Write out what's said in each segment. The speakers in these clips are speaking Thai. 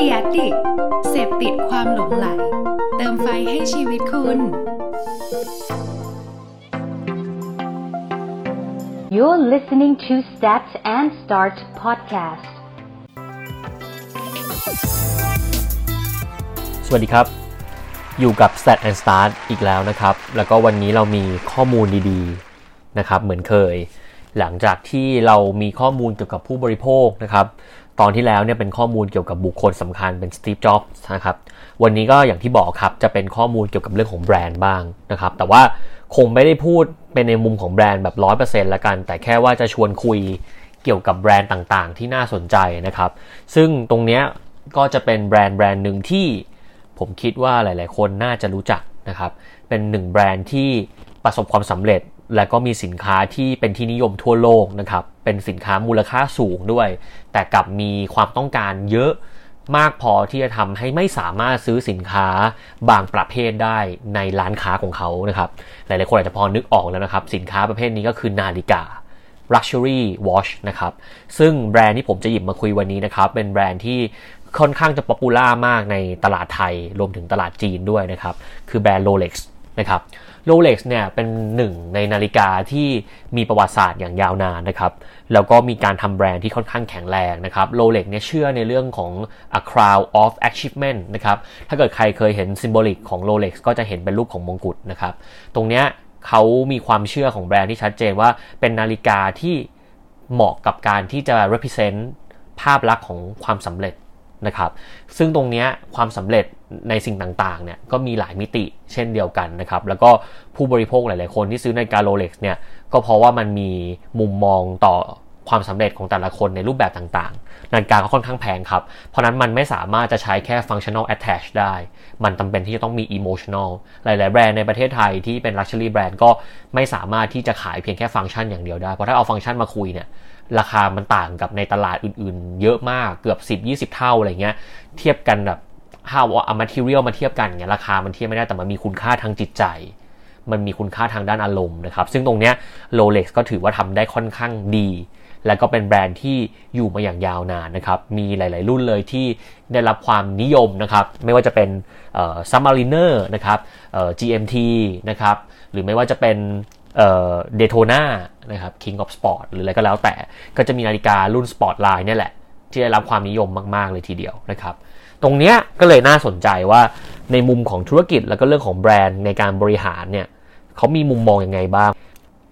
ดียดิเสพติดความหลงไหล เติมไฟให้ชีวิตคุณ You're listening to Start and Start podcast. สวัสดีครับ อยู่กับ Stat and Start อีกแล้วนะครับ แล้วก็วันนี้เรามีข้อมูลดีๆ นะครับ เหมือนเคย หลังจากที่เรามีข้อมูลเกี่ยวกับผู้บริโภคนะครับ ตอนที่แล้วเนี่ยเป็นข้อมูลเกี่ยวกับบุคคลสำคัญเป็น Steve Jobs นะครับ วันนี้ก็อย่างที่บอกครับ จะเป็นข้อมูลเกี่ยวกับเรื่องของแบรนด์บ้างนะครับ แต่ว่าคงไม่ได้พูดเป็นในมุมของแบรนด์แบบ100%ละกัน แต่แค่ว่าจะชวนคุยเกี่ยวกับแบรนด์ต่างๆ ที่น่าสนใจนะครับ ซึ่งตรงเนี้ยก็จะเป็นแบรนด์แบรนด์หนึ่งที่ผมคิดว่าหลาย ๆ คนน่าจะรู้จักนะครับ เป็นหนึ่งแบรนด์ที่ประสบความสำเร็จ และก็มีสินค้าที่เป็นที่นิยมทั่วโลกนะครับ เป็นสินค้ามูลค่าสูงด้วย แต่กลับมีความต้องการเยอะมากพอที่จะทำให้ไม่สามารถซื้อสินค้าบางประเภทได้ในร้านค้าของเขานะครับ หลายๆคนอาจจะพอนึกออกแล้วนะครับ สินค้าประเภทนี้ก็คือนาฬิกา Luxury Watch นะครับ ซึ่งแบรนด์ที่ผมจะหยิบมาคุยวันนี้นะครับ เป็นแบรนด์ที่ค่อนข้างจะป๊อปปูล่ามากในตลาดไทย รวมถึงตลาดจีนด้วยนะครับ คือแบรนด์ Rolex นะครับ Rolex เนี่ยเป็นหนึ่งในนาฬิกาที่มีประวัติศาสตร์อย่างยาวนานนะครับแล้วก็มีการทำแบรนด์ที่ค่อนข้างแข็งแรงนะครับ Rolex เนี่ยเชื่อในเรื่องของ a crown of achievement นะครับถ้าเกิดใครเคยเห็นซิมโบลิกของ Rolex ก็จะเห็นเป็นรูปของมงกุฎนะครับตรงเนี้ยเขามีความเชื่อของแบรนด์ที่ชัดเจนว่าเป็นนาฬิกาที่เหมาะกับการที่จะ represent ภาพลักษณ์ของความสำเร็จ นะครับ ซึ่งตรงนี้ความสำเร็จในสิ่งต่างๆเนี่ยก็มีหลายมิติเช่นเดียวกันนะครับ แล้วก็ผู้บริโภคหลายๆคนที่ซื้อในกาโรเล็กซ์เนี่ยก็เพราะว่ามันมีมุมมองต่อความสำเร็จของแต่ละคนในรูปแบบต่างๆ นาฬิกาก็ค่อนข้างแพงครับ เพราะนั้นมันไม่สามารถจะใช้แค่ functional attach ได้ มันจำเป็นที่จะต้องมี emotional หลายๆ แบรนด์ในประเทศไทยที่เป็น luxury แบรนด์ก็ไม่สามารถที่จะขายเพียงแค่ฟังก์ชันอย่างเดียวได้ เพราะถ้าเอาฟังก์ชันมาคุยเนี่ย ราคามันต่างกับในตลาดอื่นๆ เยอะมากเกือบ 10-20 เท่าอะไรเงี้ย เทียบกันแบบถ้าเอา material มาเทียบกันเงี้ยราคามันเทียบไม่ได้แต่มันมีคุณค่าทางจิตใจ มันมีคุณค่าทางด้านอารมณ์นะครับ ซึ่งตรงเนี้ย Rolex ก็ถือว่าทำได้ค่อนข้างดี และก็เป็นแบรนด์ที่อยู่มาอย่างยาวนานนะครับ มีหลาย ๆ รุ่นเลยที่ได้รับความนิยมนะครับ ไม่ว่าจะเป็น Submariner นะครับ GMT นะครับ หรือไม่ว่าจะเป็น เดโทนานะครับ King of Sport หรืออะไรก็แล้วแต่ ก็จะมีนาฬิการุ่น Sport Line เนี่ยแหละ ที่ได้รับความนิยมมาก ๆ เลยทีเดียวนะครับ ตรงเนี้ยก็เลยน่าสนใจว่าในมุมของธุรกิจแล้วก็เรื่องของแบรนด์ในการบริหารเนี่ยเขามีมุมมองอยังไงบ้าง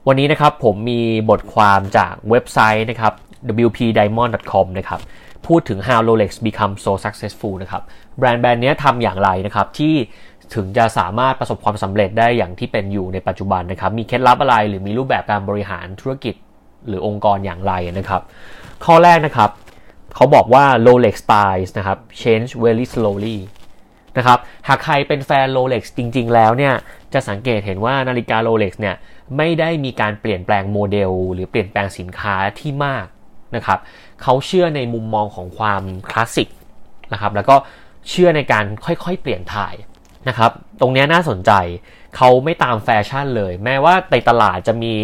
วันนี้นะครับผมมีบทความจากเว็บไซต์นะครับ wpdiamond.com นะครับ พูดถึง how Rolex become so successful นะครับ แบรนด์แบรนด์นี้ทำอย่างไรนะครับ ที่ถึงจะสามารถประสบความสำเร็จได้อย่างที่เป็นอยู่ในปัจจุบันนะครับ มีเคล็ดลับอะไรหรือมีรูปแบบการบริหารธุรกิจหรือองค์กรอย่างไรนะครับ ข้อแรกนะครับ เขาบอกว่า Rolex styles นะครับ change very slowly นะครับหากใครเป็นแฟน Rolex จริง ๆ แล้วเนี่ยจะสังเกตเห็นว่านาฬิกา Rolex เนี่ยไม่ได้มีการเปลี่ยนแปลงโมเดล หรือเปลี่ยนแปลงสินค้าที่มากนะครับ เขาเชื่อในมุมมองของความคลาสสิกนะครับ แล้วก็เชื่อในการค่อยๆ เปลี่ยนถ่ายนะครับ ตรงนี้น่าสนใจ เขาไม่ตามแฟชั่นเลย แม้ว่าในตลาดจะมี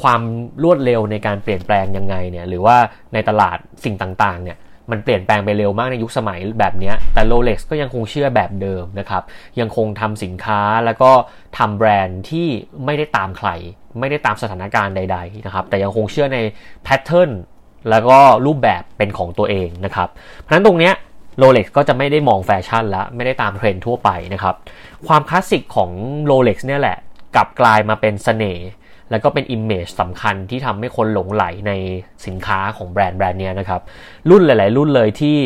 ความรวดเร็วในการเปลี่ยนแปลงยังไงเนี่ย หรือว่าในตลาดสิ่งต่างๆ เนี่ยมันเปลี่ยนแปลงไปเร็วมากในยุคสมัยแบบนี้ แต่ Rolex ก็ยังคงเชื่อแบบเดิมนะครับ ยังคงทำสินค้าแล้วก็ทำแบรนด์ที่ไม่ได้ตามใคร ไม่ได้ตามสถานการณ์ใด ๆ นะครับ แต่ยังคงเชื่อในpattern แล้วก็รูปแบบเป็นของตัวเองนะครับ เพราะฉะนั้นตรงเนี้ย Rolex ก็จะไม่ได้มองแฟชั่นแล้วไม่ได้ตามเทรนด์ทั่วไปนะครับ ความคลาสสิกของ Rolex เนี่ยแหละกลับกลายมาเป็นเสน่ห์แล้วก็เป็น image สำคัญที่ทำให้คนหลงไหลในสินค้าของแบรนด์แบรนด์นี้นะครับ รุ่นหลาย ๆ รุ่นเลยที่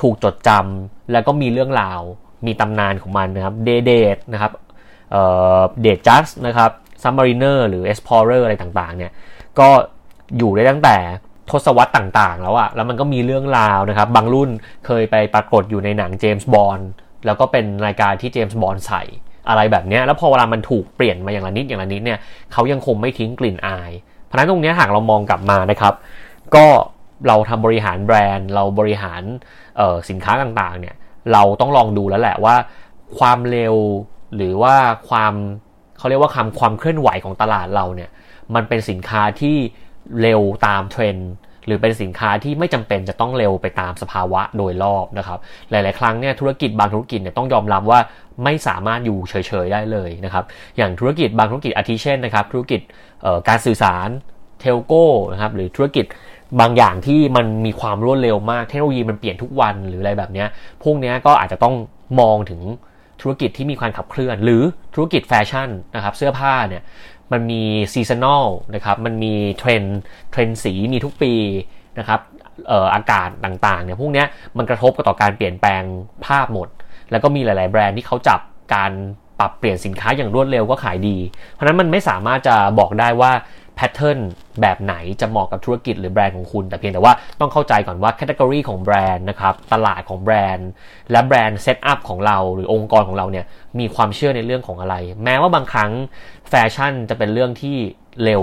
ถูกจดจำแล้วก็มีเรื่องราว มีตำนานของมันนะครับ Day-Date นะครับเดทจัสนะครับSubmariner หรือ Explorer อะไรต่าง ๆ เนี่ยก็อยู่ได้ตั้งแต่ ทศวรรษต่างๆ แล้วอะแล้วมันก็มีเรื่องราวนะครับ บางรุ่นเคยไปปรากฏอยู่ในหนังเจมส์บอนด์แล้วก็เป็นนาฬิกาที่เจมส์บอนด์ใส่อะไรแบบนี้แล้วพอเวลามันถูกเปลี่ยนมาอย่างละนิดอย่างละนิดเนี่ยเขายังคงไม่ทิ้งกลิ่นอาย เพราะนั้นตรงนี้หากเรามองกลับมานะครับ ก็เราทำบริหารแบรนด์ เราบริหารสินค้าต่างๆเนี่ยเราต้องลองดูแล้วแหละว่า ความเร็วหรือว่าความเขาเรียกว่าคำความเคลื่อนไหวของตลาดเราเนี่ยมันเป็นสินค้าที่ เร็วตามเทรนด์หรือเป็นสินค้าที่ไม่จำเป็นจะต้องเร็วไปตามสภาวะโดยรอบนะครับ หลาย ๆ ครั้งเนี่ยธุรกิจบางธุรกิจเนี่ยต้องยอมรับว่าไม่สามารถอยู่เฉย ๆ ได้เลยนะครับ อย่างธุรกิจบางธุรกิจอาทิเช่นนะครับ ธุรกิจการสื่อสาร telco นะครับหรือธุรกิจบางอย่างที่มันมีความรวดเร็วมากเทคโนโลยีมันเปลี่ยนทุกวันหรืออะไรแบบนี้พวกนี้ก็อาจจะต้องมองถึงธุรกิจที่มีความขับเคลื่อน หรือธุรกิจแฟชั่นนะครับเสื้อผ้าเนี่ย มันมี seasonal นะครับมันมีเทรนด์ เทรนด์สีมีทุกปีนะครับอากาศต่างๆเนี่ยพวกนี้มันกระทบกับต่อการเปลี่ยนแปลงภาพหมด แล้วก็มีหลาย ๆ แบรนด์ที่เขาจับการปรับเปลี่ยนสินค้าอย่างรวดเร็วก็ขายดี เพราะนั้นมันไม่สามารถจะบอกได้ว่า pattern แบบไหนจะเหมาะกับธุรกิจหรือแบรนด์ของคุณ แต่เพียงแต่ว่าต้องเข้าใจก่อนว่า category ของแบรนด์นะครับตลาดของแบรนด์ และแบรนด์ setup ของเราหรือองค์กรของเราเนี่ยมีความเชื่อในเรื่องของอะไร แม้ว่าบางครั้ง แฟชั่นจะเป็นเรื่องที่เร็ว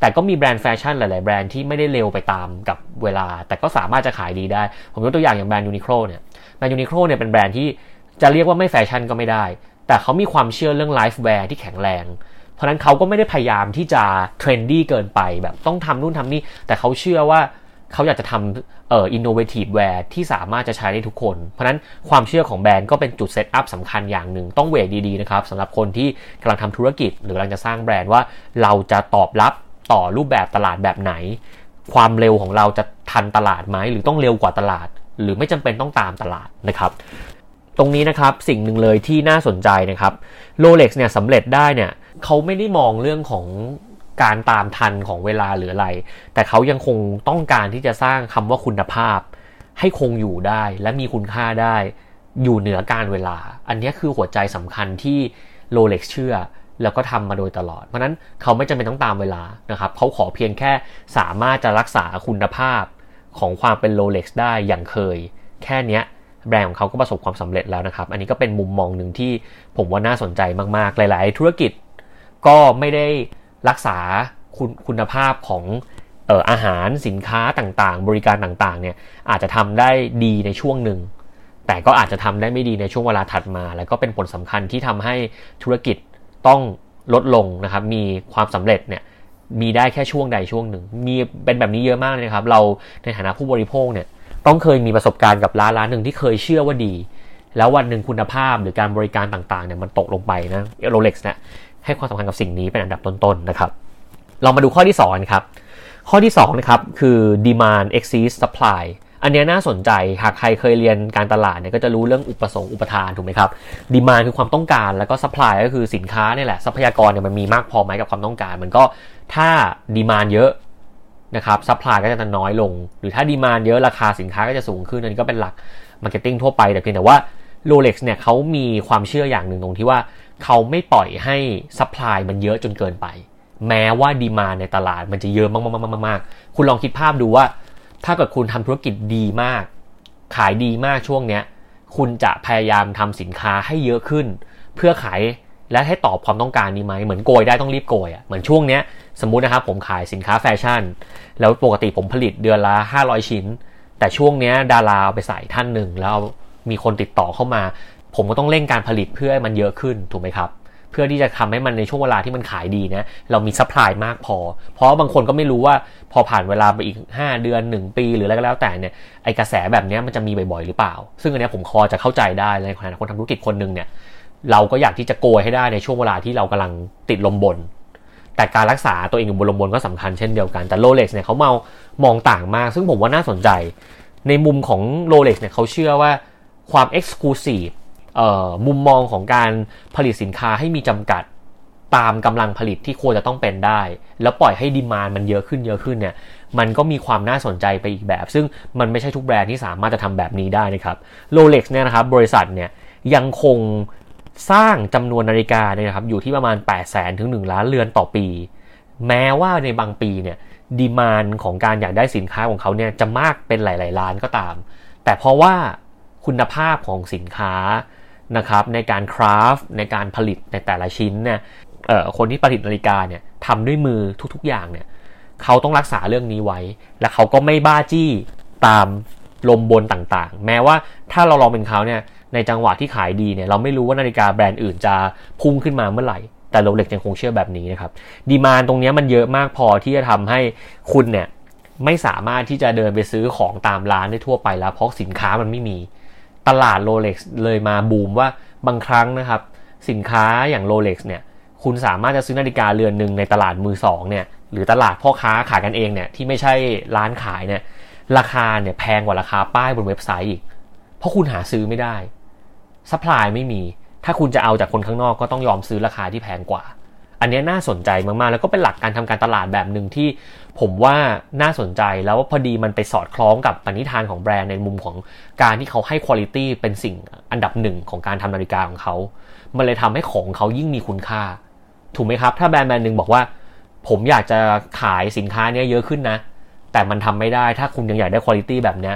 แต่ก็มีแบรนด์แฟชั่นหลาย ๆ แบรนด์ที่ไม่ได้เร็วไปตามกับเวลา แต่ก็สามารถจะขายดีได้ ผมยกตัวอย่างอย่างแบรนด์ Uniqlo เนี่ยแบรนด์ Uniqlo เนี่ยเป็นแบรนด์ที่จะเรียกว่าไม่แฟชั่นก็ไม่ได้ แต่เขามีความเชื่อเรื่อง LifeWear ที่แข็งแรง เพราะนั้นเขาก็ไม่ได้พยายามที่จะtrendy เกินไปแบบต้องทำนู่นทำนี่แต่เขาเชื่อว่า เขาอยากจะทำเอ่อ innovative wear ที่สามารถจะใช้ได้ทุกคน เพราะนั้นความเชื่อของแบรนด์ก็เป็นจุด setup สำคัญอย่างหนึ่ง ต้อง weight ดีๆนะครับสำหรับคนที่กำลังทำธุรกิจ หรือกำลังจะสร้างแบรนด์ว่าเราจะตอบรับต่อรูปแบบตลาดแบบไหน ความเร็วของเราจะทันตลาดไหมหรือต้องเร็วกว่าตลาด หรือไม่จำเป็นต้องตามตลาดนะครับตรงนี้นะครับสิ่งหนึ่งเลยที่น่าสนใจนะครับโรเล็กซ์เนี่ยสำเร็จได้เนี่ยเขาไม่ได้มองเรื่องของ การตามทันของเวลาหรืออะไร แต่เขายังคงต้องการที่จะสร้างคำว่าคุณภาพ ให้คงอยู่ได้และมีคุณค่าได้ อยู่เหนือการเวลา อันนี้คือหัวใจสำคัญที่โรเล็กเชื่อแล้วก็ทำมาโดยตลอด เพราะนั้นเขาไม่จำเป็นต้องตามเวลานะครับ เขาขอเพียงแค่สามารถจะรักษาคุณภาพของความเป็นโรเล็กได้อย่างเคย แค่นี้แบรนด์ของเขาก็ประสบความสำเร็จแล้วนะครับ อันนี้ก็เป็นมุมมองหนึ่งที่ผมว่าน่าสนใจมากๆ หลาย ๆ ธุรกิจก็ไม่ได้ รักษาคุณคุณภาพของเอ่ออาหารสินค้าต่างๆ บริการต่างๆเนี่ยอาจจะทำได้ดีในช่วงหนึ่ง แต่ก็อาจจะทำได้ไม่ดีในช่วงเวลาถัดมา แล้วก็เป็นผลสำคัญที่ทำให้ธุรกิจต้องลดลงนะครับ มีความสำเร็จเนี่ยมีได้แค่ช่วงใดช่วงหนึ่ง มีเป็นแบบนี้เยอะมากเลยครับ เราในฐานะผู้บริโภคเนี่ยต้องเคยมีประสบการณ์กับร้านร้านหนึ่งที่เคยเชื่อว่าดี แล้ววันหนึ่งคุณภาพหรือการบริการต่างๆเนี่ยมันตกลงไปนะโรเล็กซ์เนี่ย ให้ความสำคัญกับสิ่งนี้เป็นอันดับต้นๆนะครับ เรามาดูข้อที่2ครับ ข้อที่2นะครับคือ demand exceeds supply อันนี้น่าสนใจหากใครเคยเรียนการตลาดเนี่ยก็จะรู้เรื่องอุปสงค์อุปทานถูกไหมครับ demand คือความต้องการแล้วก็ supply ก็คือสินค้าเนี่ยแหละทรัพยากรเนี่ยมันมีมากพอไหมกับความต้องการ มันก็ถ้า demand เยอะนะครับ supply ก็จะน้อยลง หรือถ้า demand เยอะราคาสินค้าก็จะสูงขึ้นอันนี้ก็เป็นหลัก marketing ทั่วไปแต่เพียงแต่ว่า Rolex เนี่ยเขามีความเชื่ออย่างหนึ่งตรงที่ว่า เขาไม่ปล่อยให้ซัพพลายมันเยอะจนเกินไป แม้ว่าดีมาในตลาดมันจะเยอะมากๆๆๆคุณลองคิดภาพดูว่า ถ้าเกิดคุณทำธุรกิจดีมาก ขายดีมากช่วงเนี้ย คุณจะพยายามทำสินค้าให้เยอะขึ้น เพื่อขายและให้ตอบความต้องการนี้ไหมเหมือนโกยได้ต้องรีบโกยอะเหมือนช่วงเนี้ยสมมุตินะครับผมขายสินค้าแฟชั่น แล้วปกติผมผลิตเดือนละ 500 ชิ้น แต่ช่วงเนี้ยดาราเอาไปใส่ท่านหนึ่งแล้วมีคนติดต่อเข้ามา ผมก็ต้องเร่งการผลิตเพื่อให้มันเยอะขึ้นถูกไหมครับ เพื่อที่จะทำให้มันในช่วงเวลาที่มันขายดีนะเรามี supply มากพอ เพราะบางคนก็ไม่รู้ว่าพอผ่านเวลาไปอีก 5 เดือน 1 ปีหรืออะไรก็แล้วแต่เนี่ยไอกระแสแบบนี้มันจะมีบ่อยๆหรือเปล่า ซึ่งอันนี้ผมคอจะเข้าใจได้ในฐานะคนทำธุรกิจคนหนึ่งเนี่ยเราก็อยากที่จะโกยให้ได้ในช่วงเวลาที่เรากำลังติดลมบน แต่การรักษาตัวเองอยู่บนลมบนก็สำคัญเช่นเดียวกัน แต่โรเล็กเนี่ยเขาเมามองต่างมาก ซึ่งผมว่าน่าสนใจ ในมุมของโรเล็กเนี่ยเขาเชื่อว่าความเอ็กซ์คลูซีฟ มุมมองของการผลิตสินค้าให้มีจำกัดตามกำลังผลิตที่ควรจะต้องเป็นได้ แล้วปล่อยให้ดีมานมันเยอะขึ้นเยอะขึ้นเนี่ยมันก็มีความน่าสนใจไปอีกแบบ ซึ่งมันไม่ใช่ทุกแบรนด์ที่สามารถจะทำแบบนี้ได้นะครับโรเล็กซ์เนี่ยนะครับบริษัทเนี่ยยังคงสร้างจำนวนนาฬิกาเนี่ยครับอยู่ที่ประมาณ 8 0 0แสนถึง 1 ล้านเรือนต่อปี แม้ว่าในบางปีเนี่ยดีมานของการอยากได้สินค้าของเขาเนี่ยจะมากเป็นหลาย ๆ ล้านก็ตาม แต่เพราะว่าคุณภาพของสินค้า นะครับในการคราฟในการผลิตในแต่ละชิ้นเนี่ยคนที่ผลิตนาฬิกาเนี่ยทำด้วยมือทุกๆอย่างเนี่ยเขาต้องรักษาเรื่องนี้ไว้ และเขาก็ไม่บ้าจี้ตามลมบนต่างๆ แม้ว่าถ้าเราลองเป็นเขาเนี่ยในจังหวะที่ขายดีเนี่ยเราไม่รู้ว่านาฬิกาแบรนด์อื่นจะพุ่งขึ้นมาเมื่อไหร่ แต่ Rolex ยังคงเชื่อแบบนี้นะครับ demand ตรงนี้มันเยอะมากพอที่จะทำให้คุณเนี่ยไม่สามารถที่จะเดินไปซื้อของตามร้านได้ทั่วไปแล้ว เพราะสินค้ามันไม่มี ตลาด Rolex เลยมาบูมว่าบางครั้งนะครับ สินค้าอย่าง Rolex เนี่ยคุณสามารถจะซื้อนาฬิกาเรือนหนึ่งในตลาดมือสองเนี่ยหรือตลาดพ่อค้าขายกันเองเนี่ยที่ไม่ใช่ร้านขายเนี่ยราคาเนี่ยแพงกว่าราคาป้ายบนเว็บไซต์อีก เพราะคุณหาซื้อไม่ได้ supply ไม่มี ถ้าคุณจะเอาจากคนข้างนอกก็ต้องยอมซื้อราคาที่แพงกว่า อันนี้น่าสนใจมากๆ แล้วก็เป็นหลักการทำการตลาดแบบหนึ่งที่ผมว่าน่าสนใจแล้วพอดีมันไปสอดคล้องกับปณิธานของแบรนด์ในมุมของการที่เขาให้คุณภาพเป็นสิ่งอันดับหนึ่งของการทำนาฬิกาของเขา มันเลยทำให้ของเขายิ่งมีคุณค่า ถูกไหมครับ ถ้าแบรนด์แบรนด์หนึ่งบอกว่า ผมอยากจะขายสินค้านี้เยอะขึ้นนะ แต่มันทำไม่ได้ถ้าคุณยังอยากได้คุณภาพแบบนี้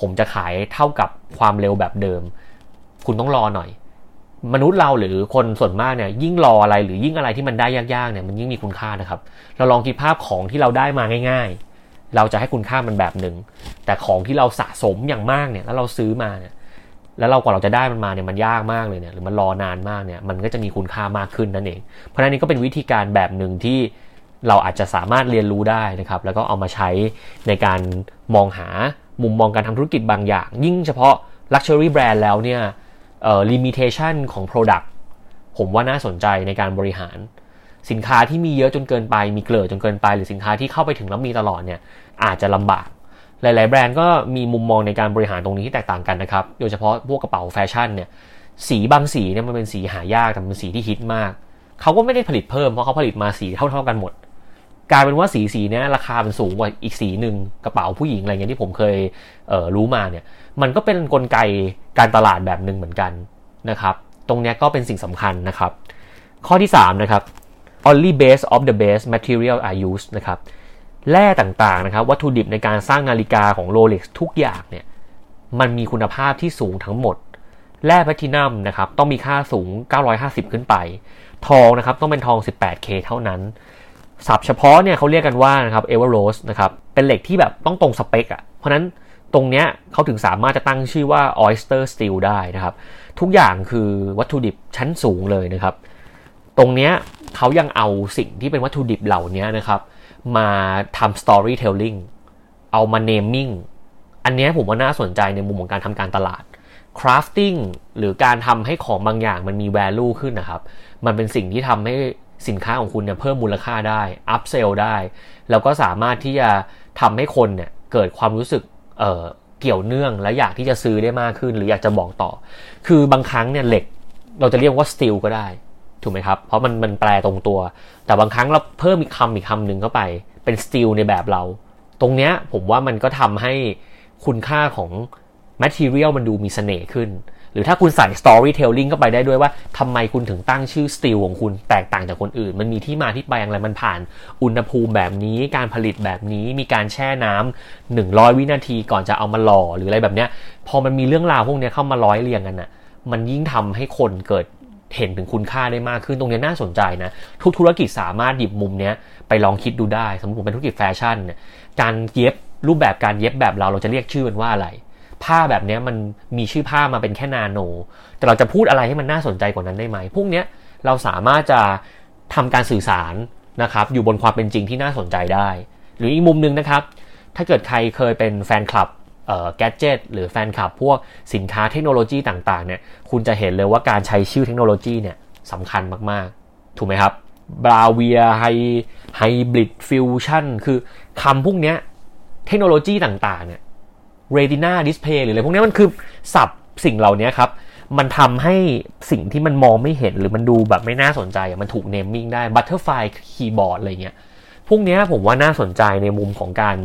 ผมจะขายเท่ากับความเร็วแบบเดิม คุณต้องรอหน่อย มนุษย์เราหรือคนส่วนมากเนี่ยยิ่งรออะไรหรือยิ่งอะไรที่มันได้ยากๆเนี่ยมันยิ่งมีคุณค่านะครับ เราลองคิดภาพของที่เราได้มาง่าย ๆ เราจะให้คุณค่ามันแบบหนึ่งแต่ของที่เราสะสมอย่างมากเนี่ยแล้วเราซื้อมาเนี่ยแล้วเรากว่าเราจะได้มันมาเนี่ยมันยากมากเลยเนี่ยหรือมันรอนานมากเนี่ยมันก็จะมีคุณค่ามากขึ้นนั่นเอง เพราะนั้นนี่ก็เป็นวิธีการแบบหนึ่งที่เราอาจจะสามารถเรียนรู้ได้นะครับ แล้วก็เอามาใช้ในการมองหามุมมองการทำธุรกิจบางอย่าง ยิ่งเฉพาะ Luxury Brand แล้วเนี่ย เอ่อ limitation ของ Product ผมว่าน่าสนใจในการบริหาร สินค้าที่มีเยอะจนเกินไป มีเกลือจนเกินไป หรือสินค้าที่เข้าไปถึงแล้วมีตลอดเนี่ยอาจจะลำบาก หลาย ๆ แบรนด์ก็มีมุมมองในการบริหารตรงนี้ที่แตกต่างกันนะครับ โดยเฉพาะพวกกระเป๋าแฟชั่นเนี่ยสีบางสีเนี่ยมันเป็นสีหายากแต่เป็นสีที่ฮิตมาก เขาก็ไม่ได้ผลิตเพิ่มเพราะเขาผลิตมาสีเท่า ๆกันหมด กลายเป็นว่าสีสีนี้ราคามันสูงกว่าอีกสีหนึ่งกระเป๋าผู้หญิงอะไรเงี้ยที่ผมเคยเรู้มาเนี่ย มันก็เป็นนกลไกการตลาดแบบหนึ่งเหมือนกันนะครับ ตรงนี้ก็เป็นสิ่งสำคัญนะครับ ข้อที่ 3 นะครับ only base of the base material are used นะครับแร่ต่างๆนะครับ วัตถุดิบในการสร้างนาฬิกาของ Rolex ทุกอย่างเนี่ยมันมีคุณภาพที่สูงทั้งหมด แร่แพลตินัมนะครับต้องมีค่าสูง 950 ขึ้นไป ทองนะครับต้องเป็นทอง 18K เท่านั้น ศัพท์เฉพาะเนี่ยเขาเรียกกันว่านะครับ e v e r o s e นะครับเป็นเหล็กที่แบบต้องตรงสเปคอะ่ะเพราะนั้นตรงเนี้ยเขาถึงสามารถจะตั้งชื่อว่า oyster steel ได้นะครับ ทุกอย่างคือวัตถุดิบชั้นสูงเลยนะครับ ตรงเนี้ยเขายังเอาสิ่งที่เป็นวัตถุดิบเหล่านี้นะครับ มาทำ storytelling เอามา naming อันนี้ผมว่าน่าสนใจในมุมของการทำการตลาด crafting หรือการทำให้ของบางอย่างมันมี value ขึ้นนะครับ มันเป็นสิ่งที่ทำให้ สินค้าของคุณเนี่ยเพิ่มมูลค่าได้ upsell ได้ แล้วก็สามารถที่จะทำให้คนเนี่ยเกิดความรู้สึกเเกี่ยวเนื่องและอยากที่จะซื้อได้มากขึ้น หรืออยากจะบอกต่อ คือบางครั้งเนี่ยเหล็กเราจะเรียกว่า steel ก็ได้ถูกไหมครับ เพราะมันมันแปลตรงตัว แต่บางครั้งเราเพิ่มอีกคำอีกคำหนึ่งเข้าไป เป็นสตีลในแบบเรา ตรงเนี้ยผมว่ามันก็ทำให้คุณค่าของ material มันดูมีเสน่ห์ขึ้น หรือถ้าคุณใส่ storytelling เข้าไปได้ด้วยว่าทำไมคุณถึงตั้งชื่อสตีลของคุณแตกต่างจากคนอื่น มันมีที่มาที่ไปอย่างไรมันผ่าน อุณหภูมิแบบนี้การผลิตแบบนี้มีการแช่น้ำ100 วินาทีก่อนจะเอามาหล่อหรืออะไรแบบเนี้ยพอมันมีเรื่องราวพวกนี้เข้ามาร้อยเรียงกันอะมันยิ่งทำให้คนเกิดเห็นถึงคุณค่าได้มากขึ้นตรงนี้น่าสนใจนะ ทุกธุรกิจสามารถหยิบมุมเนี้ยไปลองคิดดูได้ สมมติผมเป็นธุรกิจแฟชั่นเนี่ยการเย็บรูปแบบการเย็บแบบเราเราจะเรียกชื่อมันว่าอะไร ผ้าแบบนี้มันมีชื่อผ้ามาเป็นแค่นาโน แต่เราจะพูดอะไรให้มันน่าสนใจกว่านั้นได้ไหมพวกนี้เราสามารถจะทำการสื่อสารนะครับ อยู่บนความเป็นจริงที่น่าสนใจได้ หรืออีกมุมนึงนะครับ ถ้าเกิดใครเคยเป็นแฟนคลับ gadget หรือแฟนคลับพวกสินค้าเทคโนโลยีต่างๆเนี่ยคุณจะเห็นเลยว่าการใช้ชื่อเทคโนโลยีเนี่ยสำคัญมากๆ ถูกไหมครับ Bravia ไฮ hybrid fusion คือคำพวกนี้เทคโนโลยีต่างๆเนี่ย Retina display หรืออะไรพวกนี้มันคือสับสิ่งเหล่านี้ครับ มันทำให้สิ่งที่มันมองไม่เห็นหรือมันดูแบบไม่น่าสนใจ มันถูก naming ได้ butterfly keyboard อะไรเงี้ย พวกนี้ผมว่าน่าสนใจในมุมของการ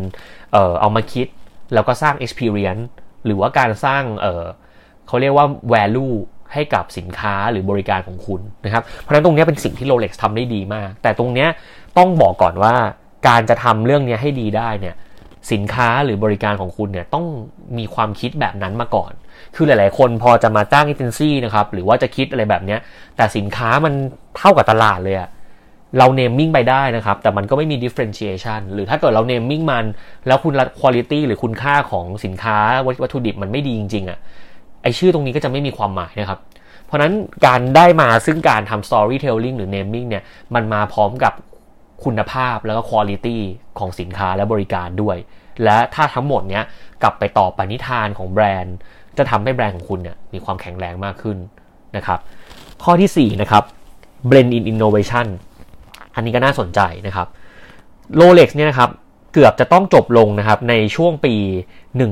เออเอามาคิด แล้วก็สร้าง experience หรือว่าการสร้างเขาเรียกว่า value ให้กับสินค้าหรือบริการของคุณนะครับ เพราะฉะนั้นตรงนี้เป็นสิ่งที่ Rolex ทำได้ดีมาก แต่ตรงนี้ต้องบอกก่อนว่าการจะทำเรื่องนี้ให้ดีได้เนี่ย สินค้าหรือบริการของคุณเนี่ยต้องมีความคิดแบบนั้นมาก่อน คือหลาย ๆ คนพอจะมาจ้างเอเจนซี่นะครับหรือว่าจะคิดอะไรแบบเนี้ยแต่สินค้ามันเท่ากับตลาดเลยอะเรา naming ไปได้นะครับ แต่มันก็ไม่มี differentiation หรือถ้าเกิดเรา naming มัน แล้วคุณคุณภาพหรือคุณค่าของสินค้าวัตถุดิบมันไม่ดีจริง ๆอะ่ะไอชื่อตรงนี้ก็จะไม่มีความหมายนะครับ เพราะนั้นการได้มาซึ่งการทำ storytelling หรือ naming เนี่ยมันมาพร้อมกับ คุณภาพแล้วก็คุณภาพของสินค้าและบริการด้วย และถ้าทั้งหมดเนี้ยกลับไปต่อปณิธานของแบรนด์ จะทำให้แบรนด์ของคุณเนี่ยมีความแข็งแรงมากขึ้นนะครับ ข้อที่4นะครับ blend in innovation อันนี้ก็น่าสนใจนะครับ Rolex เนี่ยนะครับเกือบจะต้องจบลงนะครับในช่วงปี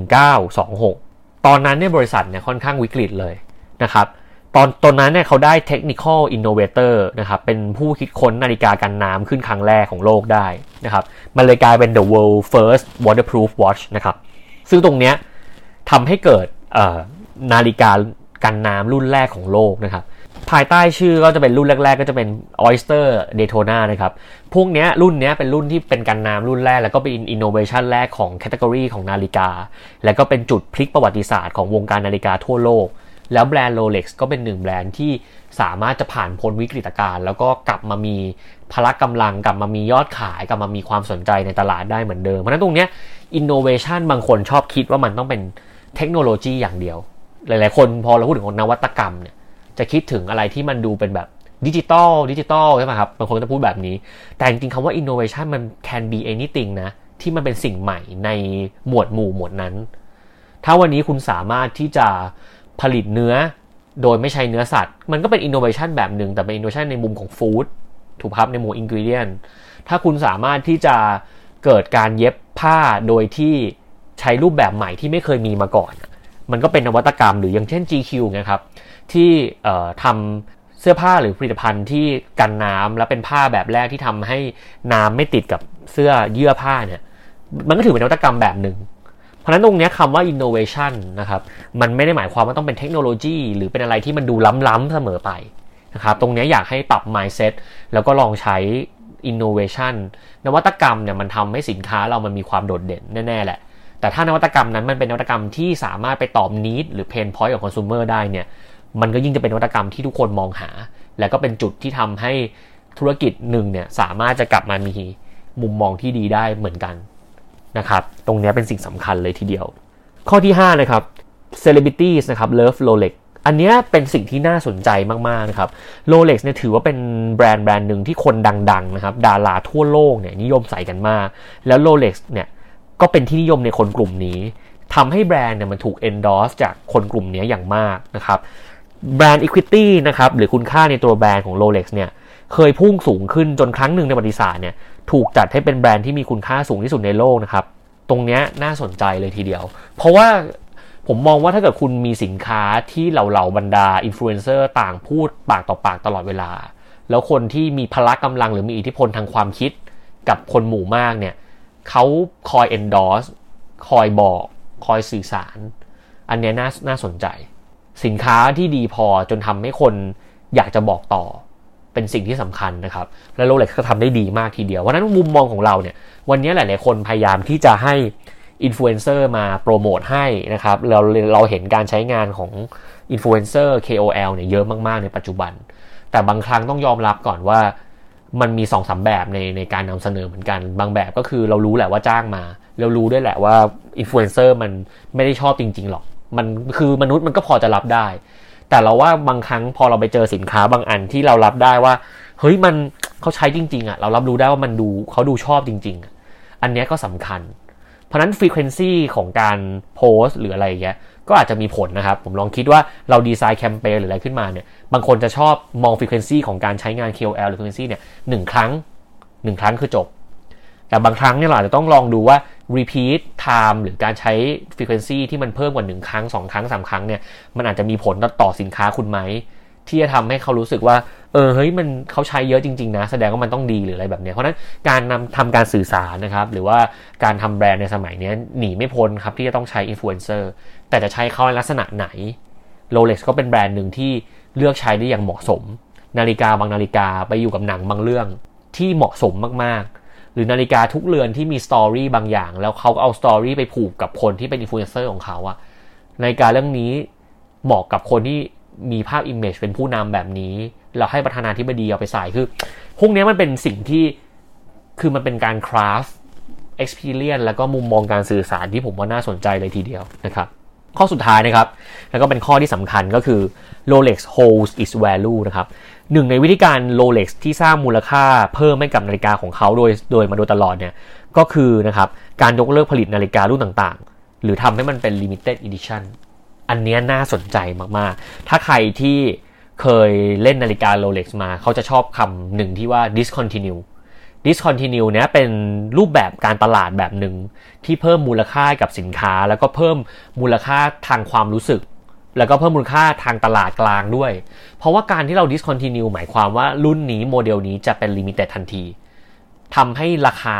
1926 ตอนนั้นเนี่ยบริษัทเนี่ยค่อนข้างวิกฤตเลยนะครับ ตอนตอนนั้นเนี่ยเขาได้ technical innovator นะครับ เป็นผู้คิดค้นนาฬิกากันน้ำขึ้นครั้งแรกของโลกได้นะครับ มันเลยกลายเป็น the world first waterproof watch นะครับ ซึ่งตรงเนี้ยทำให้เกิดนาฬิกากันน้ำรุ่นแรกของโลกนะครับ ภายใต้ชื่อก็จะเป็นรุ่นแรก ๆ ก็จะเป็น Oyster Daytona นะครับ พวกนี้รุ่นนี้เป็นรุ่นที่เป็นกันน้ำรุ่นแรก แล้วก็เป็นอินโนเวชันแรกของ category ของนาฬิกา แล้วก็เป็นจุดพลิกประวัติศาสตร์ของวงการนาฬิกาทั่วโลก แล้วแบรนด์ Rolex ก็เป็นหนึ่งแบรนด์ที่สามารถจะผ่านพ้นวิกฤตการณ์แล้วก็กลับมามีพละกำลังกลับมามียอดขายกลับมามีความสนใจในตลาดได้เหมือนเดิม เพราะฉะนั้นตรงนี้อินโนเวชันบางคนชอบคิดว่ามันต้องเป็นเทคโนโลยีอย่างเดียว หลายๆ คนพอเราพูดถึงนวัตกรรมเนี่ยจะคิดถึงอะไรที่มันดูเป็นแบบดิจิตอลดิจิตอลใช่ไหมครับบางคนจะพูดแบบนี้ แต่จริงๆคำว่า innovation มัน can be anything นะ ที่มันเป็นสิ่งใหม่ในหมวดหมู่หมวดนั้น ถ้าวันนี้คุณสามารถที่จะ ผลิตเนื้อโดยไม่ใช้เนื้อสัตว์ มันก็เป็น innovation แบบหนึ่งแต่เป็น innovation ในมุมของฟู้ดถูกครับในหมู่ ingredient ถ้าคุณสามารถที่จะเกิดการเย็บผ้าโดยที่ใช้รูปแบบใหม่ที่ไม่เคยมีมาก่อน มันก็เป็นนวัตกรรมหรืออย่างเช่น GQ นะครับ ที่ทำเสื้อผ้าหรือผลิตภัณฑ์ที่กันน้ำและเป็นผ้าแบบแรกที่ทำให้น้ำไม่ติดกับเสื้อเยื่อผ้าเนี่ย มันก็ถือเป็นนวัตกรรมแบบหนึ่ง เพราะนั้นตรงนี้คำว่า innovation นะครับ มันไม่ได้หมายความว่าต้องเป็นเทคโนโลยีหรือเป็นอะไรที่มันดูล้ำๆเสมอไปนะครับ ตรงนี้อยากให้ปรับ mindset แล้วก็ลองใช้ innovation นวัตกรรมเนี่ยมันทำให้สินค้าเรามันมีความโดดเด่นแน่ๆแหละ แต่ถ้านวัตกรรมนั้นมันเป็นนวัตกรรมที่สามารถไปตอบนิดหรือเพนพอยต์ของคอน sumer ได้เนี่ย มันก็ยิ่งจะเป็นนวัตกรรมที่ทุกคนมองหา และก็เป็นจุดที่ทำให้ธุรกิจหนึ่งเนี่ยสามารถจะกลับมามีมุมมองที่ดีได้เหมือนกัน นะครับ ตรงนี้เป็นสิ่งสำคัญเลยทีเดียว ข้อที่ 5 นะครับ celebrities นะครับ love Rolex อันนี้เป็นสิ่งที่น่าสนใจมาก ๆ นะครับ Rolex เนี่ยถือว่าเป็นแบรนด์แบรนด์หนึ่งที่คนดัง ๆ นะครับ ดาราทั่วโลกเนี่ยนิยมใส่กันมาก แล้ว Rolex เนี่ยก็เป็นที่นิยมในคนกลุ่มนี้ทำให้แบรนด์เนี่ยมันถูก endorse จากคนกลุ่มนี้อย่างมากนะครับ brand equity นะครับ หรือคุณค่าในตัวแบรนด์ของ Rolex เนี่ยเคยพุ่งสูงขึ้นจนครั้งหนึ่งในประวัติศาสตร์เนี่ย ถูกจัดให้เป็นแบรนด์ที่มีคุณค่าสูงที่สุดในโลกนะครับ ตรงนี้น่าสนใจเลยทีเดียว เพราะว่าผมมองว่าถ้าเกิดคุณมีสินค้าที่เหล่าเหล่าบรรดาอินฟลูเอนเซอร์ต่างพูดปากต่อปากตลอดเวลา แล้วคนที่มีพละกำลังหรือมีอิทธิพลทางความคิดกับคนหมู่มากเนี่ยเขาคอย endorse คอยบอก คอยสื่อสาร อันนี้น่าน่าสนใจ สินค้าที่ดีพอจนทำให้คนอยากจะบอกต่อ เป็นสิ่งที่สำคัญนะครับ และ Rolex ก็ทำได้ดีมากทีเดียวเพราะนั้นมุมมองของเราเนี่ย วันนี้หลาย ๆ คนพยายามที่จะให้อินฟลูเอนเซอร์มาโปรโมทให้นะครับ เราเราเห็นการใช้งานของอินฟลูเอนเซอร์ KOL เนี่ยเยอะมาก ๆ ในปัจจุบัน แต่บางครั้งต้องยอมรับก่อนว่ามันมีสองสามแบบในในการนำเสนอเหมือนกัน บางแบบก็คือเรารู้แหละว่าจ้างมา เรารู้ด้วยแหละว่าอินฟลูเอนเซอร์มันไม่ได้ชอบจริง ๆ หรอก มันคือมนุษย์มันก็พอจะรับได้ แต่เราว่าบางครั้งพอเราไปเจอสินค้าบางอันที่เรารับได้ว่า เฮ้ยมันเขาใช้จริง ๆ อะ เรารับรู้ได้ว่ามันดูเขาดูชอบจริง ๆ อันนี้ก็สำคัญ เพราะนั้น frequency ของการโพสหรืออะไรอย่างเงี้ยก็อาจจะมีผลนะครับ ผมลองคิดว่าเราดีไซน์แคมเปญหรืออะไรขึ้นมาเนี่ยบางคนจะชอบมอง frequency ของการใช้งาน KOL หรือ frequency เนี่ยหนึ่งครั้งหนึ่งครั้งคือจบ แต่บางครั้งเนี่ยเราอาจจะต้องลองดูว่า repeat time หรือการใช้ frequency ที่มันเพิ่มกว่า 1 ครั้ง 2 ครั้ง 3 ครั้งเนี่ยมันอาจจะมีผลต่อสินค้าคุณไหม ที่จะทำให้เขารู้สึกว่า เออเฮ้ยมันเขาใช้เยอะจริง ๆ นะ แสดงว่ามันต้องดีหรืออะไรแบบนี้เพราะนั้นการนำทำการสื่อสารนะครับหรือว่าการทำแบรนด์ในสมัยนี้หนีไม่พ้นครับที่จะต้องใช้อินฟลูเอนเซอร์แต่จะใช้เขาในลักษณะไหน Rolex ก็เป็นแบรนด์หนึ่งที่เลือกใช้ได้อย่างเหมาะสม นาฬิกาบางนาฬิกาไปอยู่กับหนังบางเรื่องที่เหมาะสมมากๆ หรือนาฬิกาทุกเรือนที่มี story บางอย่าง แล้วเขาก็เอา story ไปผูกกับคนที่เป็นอินฟลูเอนเซอร์ของเขาอะนาฬิกาเรือนนี้เหมาะกับคนที่มีภาพ image เป็นผู้นำแบบนี้ เราให้ประธานาธิบดีเอาไปใส่คือ พวกนี้มันเป็นสิ่งที่คือมันเป็นการคราฟ experience แล้วก็มุมมองการสื่อสารที่ผมว่าน่าสนใจเลยทีเดียวนะครับ ข้อสุดท้ายนะครับ แล้วก็เป็นข้อที่สำคัญก็คือ Rolex holds its value นะครับ หนึ่งในวิธีการ Rolex ที่สร้างมูลค่าเพิ่มให้กับนาฬิกาของเขาโดยโดยมาโดยตลอดเนี่ยก็คือนะครับการยกเลิกผลิตนาฬิการุ่นต่างๆ หรือทำให้มันเป็น limited edition อันนี้น่าสนใจมากๆ ถ้าใครที่เคยเล่นนาฬิกา Rolex มา เขาจะชอบคำหนึ่งที่ว่า discontinue discontinue เนี้ยเป็นรูปแบบการตลาดแบบหนึ่งที่เพิ่มมูลค่ากับสินค้า แล้วก็เพิ่มมูลค่าทางความรู้สึก แล้วก็เพิ่มมูลค่าทางตลาดกลางด้วย เพราะว่าการที่เรา discontinue หมายความว่ารุ่นนี้โมเดลนี้จะเป็น limited ทันทีทำให้ราคา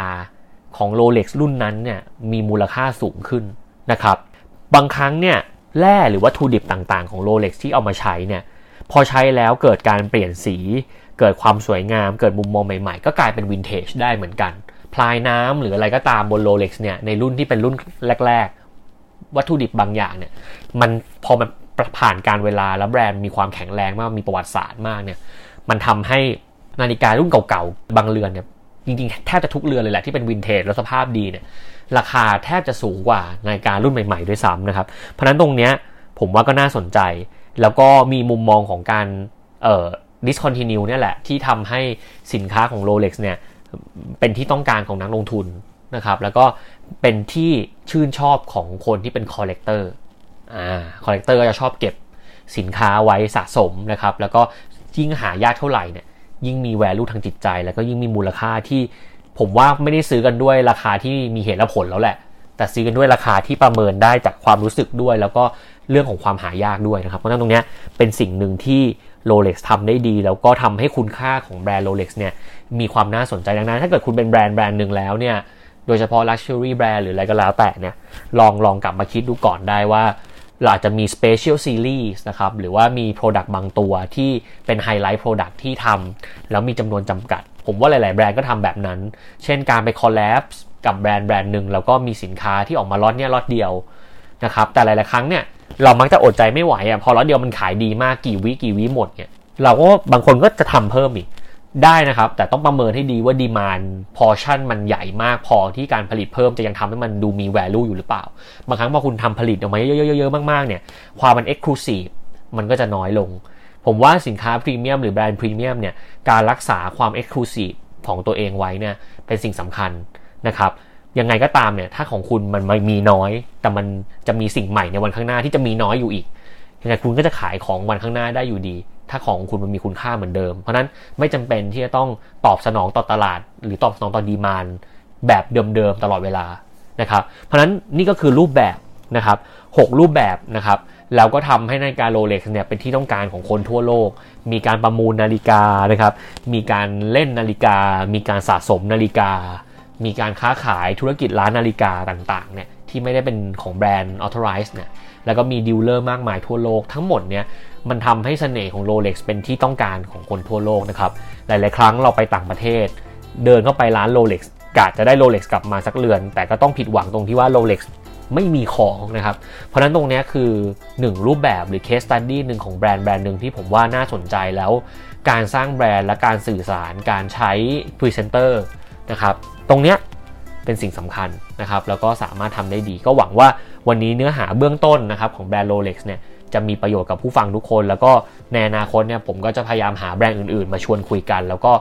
ของ Rolex รุ่นนั้นเนี่ยมีมูลค่าสูงขึ้นนะครับ บางครั้งเนี่ยแร่หรือวัตถุดิบต่างๆของ Rolex ที่เอามาใช้เนี่ยพอใช้แล้วเกิดการเปลี่ยนสี เกิดความสวยงาม เกิดมุมมองใหม่ๆ ก็กลายเป็นวินเทจได้เหมือนกัน พลายน้ำหรืออะไรก็ตามบน Rolex เนี่ยในรุ่นที่เป็นรุ่นแรก ๆ วัตถุดิบบางอย่างเนี่ยมันพอมัน ผ่านการเวลาแล้วแบรนด์มีความแข็งแรงมากมีประวัติศาสตร์มากเนี่ยมันทำให้นาฬิการุ่นเก่าๆ บางเรือนเนี่ยจริงๆแทบจะทุกเรือนเลยแหละที่เป็นวินเทจแล้วสภาพดีเนี่ยราคาแทบจะสูงกว่านาฬิการุ่นใหม่ๆด้วยซ้ำนะครับ เพราะนั้นตรงเนี้ยผมว่าก็น่าสนใจ แล้วก็มีมุมมองของการเอ่อ discontinue เนี่ยแหละที่ทำให้สินค้าของ Rolex เนี่ยเป็นที่ต้องการของนักลงทุนนะครับ แล้วก็เป็นที่ชื่นชอบของคนที่เป็น collector อ่า collector ก็จะชอบเก็บสินค้าไว้สะสมนะครับ แล้วก็ยิ่งหายากเท่าไหร่เนี่ยยิ่งมี value ทางจิตใจ แล้วก็ยิ่งมีมูลค่าที่ผมว่าไม่ได้ซื้อกันด้วยราคาที่มีเหตุและผลแล้วแหละ แต่ซื้อกันด้วยราคาที่ประเมินได้จากความรู้สึกด้วย แล้วก็เรื่องของความหายากด้วยนะครับ เพราะฉะนั้นตรงนี้เป็นสิ่งหนึ่งที่ Rolex ทำได้ดี แล้วก็ทำให้คุณค่าของแบรนด์ Rolex เนี่ยมีความน่าสนใจดังนั้น ถ้าเกิดคุณเป็นแบรนด์แบรนด์หนึ่งแล้วเนี่ยโดยเฉพาะ Luxury Brand หรืออะไรก็แล้วแต่เนี่ยลองลองกลับมาคิดดูก่อนได้ว่า อาจจะมี Special Series นะครับ หรือว่ามี Product บางตัวที่เป็นไฮไลท์ Product ที่ทำแล้วมีจำนวนจำกัด ผมว่าหลาย ๆ แบรนด์ก็ทำแบบนั้น เช่นการไป collab กับแบรนด์แบรนด์หนึ่งแล้วก็มีสินค้าที่ออกมาล็อตเนี่ยล็อตเดียวนะครับ แต่หลาย ๆ ครั้งเนี่ยเรามักจะอดใจไม่ไหวอะพอล็อตเดียวมันขายดีมากกี่วิกี่วิหมดเนี่ยเราก็บางคนก็จะทำเพิ่มอีก ได้นะครับ แต่ต้องประเมินให้ดีว่า demand portion มันใหญ่มากพอที่การผลิตเพิ่มจะยังทำให้มันดูมี value อยู่หรือเปล่า บางครั้งพอคุณทำผลิตออกมาเยอะๆๆมากๆเนี่ยความมัน exclusive มันก็จะน้อยลง ผมว่าสินค้าพรีเมียมหรือแบรนด์พรีเมียมเนี่ยการรักษาความ exclusive ของตัวเองไว้เนี่ยเป็นสิ่งสำคัญนะครับยังไงก็ตามเนี่ยถ้าของคุณมันมีน้อย แต่มันจะมีสิ่งใหม่ในวันข้างหน้าที่จะมีน้อยอยู่อีก ยังไงคุณก็จะขายของวันข้างหน้าได้อยู่ดี ถ้าของคุณมันมีคุณค่าเหมือนเดิม เพราะนั้นไม่จำเป็นที่จะต้องตอบสนองต่อตลาด หรือตอบสนองต่อดีมานแบบเดิมๆตลอดเวลานะครับ เพราะนั้นนี่ก็คือรูปแบบนะครับ6รูปแบบนะครับแล้วก็ทำให้นาฬิกาโรเล็กซ์เนี่ยเป็นที่ต้องการของคนทั่วโลก มีการประมูลนาฬิกานะครับ มีการเล่นนาฬิกา มีการสะสมนาฬิกา มีการค้าขายธุรกิจร้านนาฬิกาต่างๆเนี่ยที่ไม่ได้เป็นของแบรนด์ authorized เนี่ย แล้วก็มีดีลเลอร์มากมายทั่วโลกทั้งหมดเนี่ยมันทำให้เสน่ห์ของ Rolex เป็นที่ต้องการของคนทั่วโลกนะครับ หลาย ๆ ครั้งเราไปต่างประเทศ เดินเข้าไปร้าน Rolex กะจะได้ Rolex กลับมาสักเรือน แต่ก็ต้องผิดหวังตรงที่ว่า Rolex ไม่มีของนะครับ เพราะนั้นตรงนี้คือ 1 รูปแบบหรือ case study หนึ่งของแบรนด์แบรนด์หนึ่งที่ผมว่าน่าสนใจแล้ว การสร้างแบรนด์และการสื่อสารการใช้พรีเซนเตอร์นะครับ ตรงเนี้ยเป็นสิ่งสำคัญนะครับ แล้วก็สามารถทำได้ดีก็หวังว่า วันนี้เนื้อหาเบื้องต้นนะครับของแบรนด์โรเล็กซ์เนี่ยจะมีประโยชน์กับผู้ฟังทุกคน แล้วก็ในอนาคตเนี่ยผมก็จะพยายามหาแบรนด์อื่นๆ มาชวนคุยกัน แล้วก็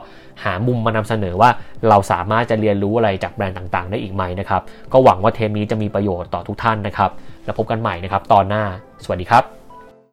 หามุมมานำเสนอว่าเราสามารถจะเรียนรู้อะไรจากแบรนด์ต่างๆ ได้อีกไหมนะครับก็หวังว่าเทมนี้จะมีประโยชน์ต่อทุกท่านนะครับแล้วพบกันใหม่นะครับตอนหน้า สวัสดีครับ